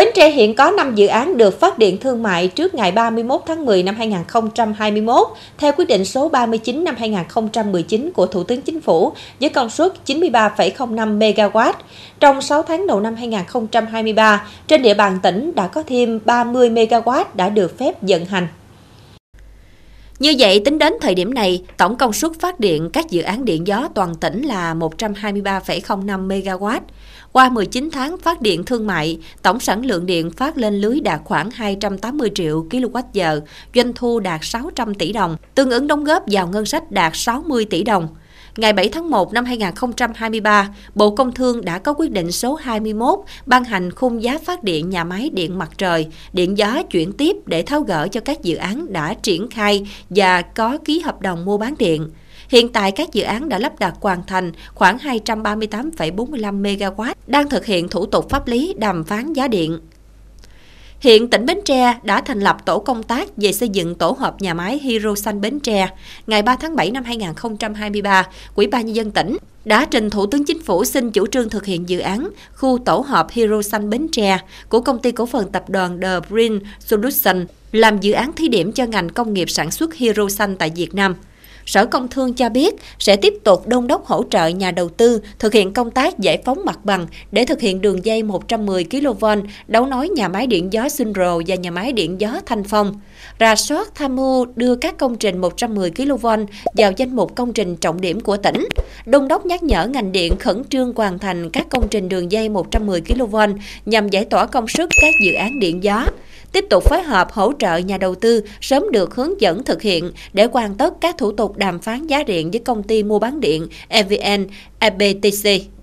Bến Tre hiện có 5 dự án được phát điện thương mại trước ngày 31 tháng 10 năm 2021 theo quyết định số 39 năm 2019 của Thủ tướng Chính phủ với công suất 93,05 MW. Trong 6 tháng đầu năm 2023, trên địa bàn tỉnh đã có thêm 30 MW đã được phép vận hành. Như vậy, tính đến thời điểm này, tổng công suất phát điện các dự án điện gió toàn tỉnh là 123,05 MW. Qua 19 tháng phát điện thương mại, tổng sản lượng điện phát lên lưới đạt khoảng 280 triệu kWh, doanh thu đạt 600 tỷ đồng, tương ứng đóng góp vào ngân sách đạt 60 tỷ đồng. Ngày 7 tháng 1 năm 2023, Bộ Công Thương đã có quyết định số 21 ban hành khung giá phát điện nhà máy điện mặt trời, điện gió chuyển tiếp để tháo gỡ cho các dự án đã triển khai và có ký hợp đồng mua bán điện. Hiện tại các dự án đã lắp đặt hoàn thành khoảng 238,45 MW, đang thực hiện thủ tục pháp lý đàm phán giá điện. Hiện tỉnh Bến Tre đã thành lập tổ công tác về xây dựng tổ hợp nhà máy Hero Xanh Bến Tre. Ngày 3 tháng 7 năm 2023, Ủy ban nhân dân tỉnh đã trình Thủ tướng Chính phủ xin chủ trương thực hiện dự án khu tổ hợp Hero Xanh Bến Tre của công ty cổ phần tập đoàn The Green Solution làm dự án thí điểm cho ngành công nghiệp sản xuất Hero Xanh tại Việt Nam. Sở Công Thương cho biết sẽ tiếp tục đôn đốc hỗ trợ nhà đầu tư thực hiện công tác giải phóng mặt bằng để thực hiện đường dây 110 kV đấu nối nhà máy điện gió Sinh Rồ và nhà máy điện gió Thanh Phong. Rà soát tham mưu đưa các công trình 110 kV vào danh mục công trình trọng điểm của tỉnh. Đôn đốc nhắc nhở ngành điện khẩn trương hoàn thành các công trình đường dây 110 kV nhằm giải tỏa công suất các dự án điện gió tiếp tục phối hợp hỗ trợ nhà đầu tư sớm được hướng dẫn thực hiện để hoàn tất các thủ tục đàm phán giá điện với công ty mua bán điện EVN EBTC.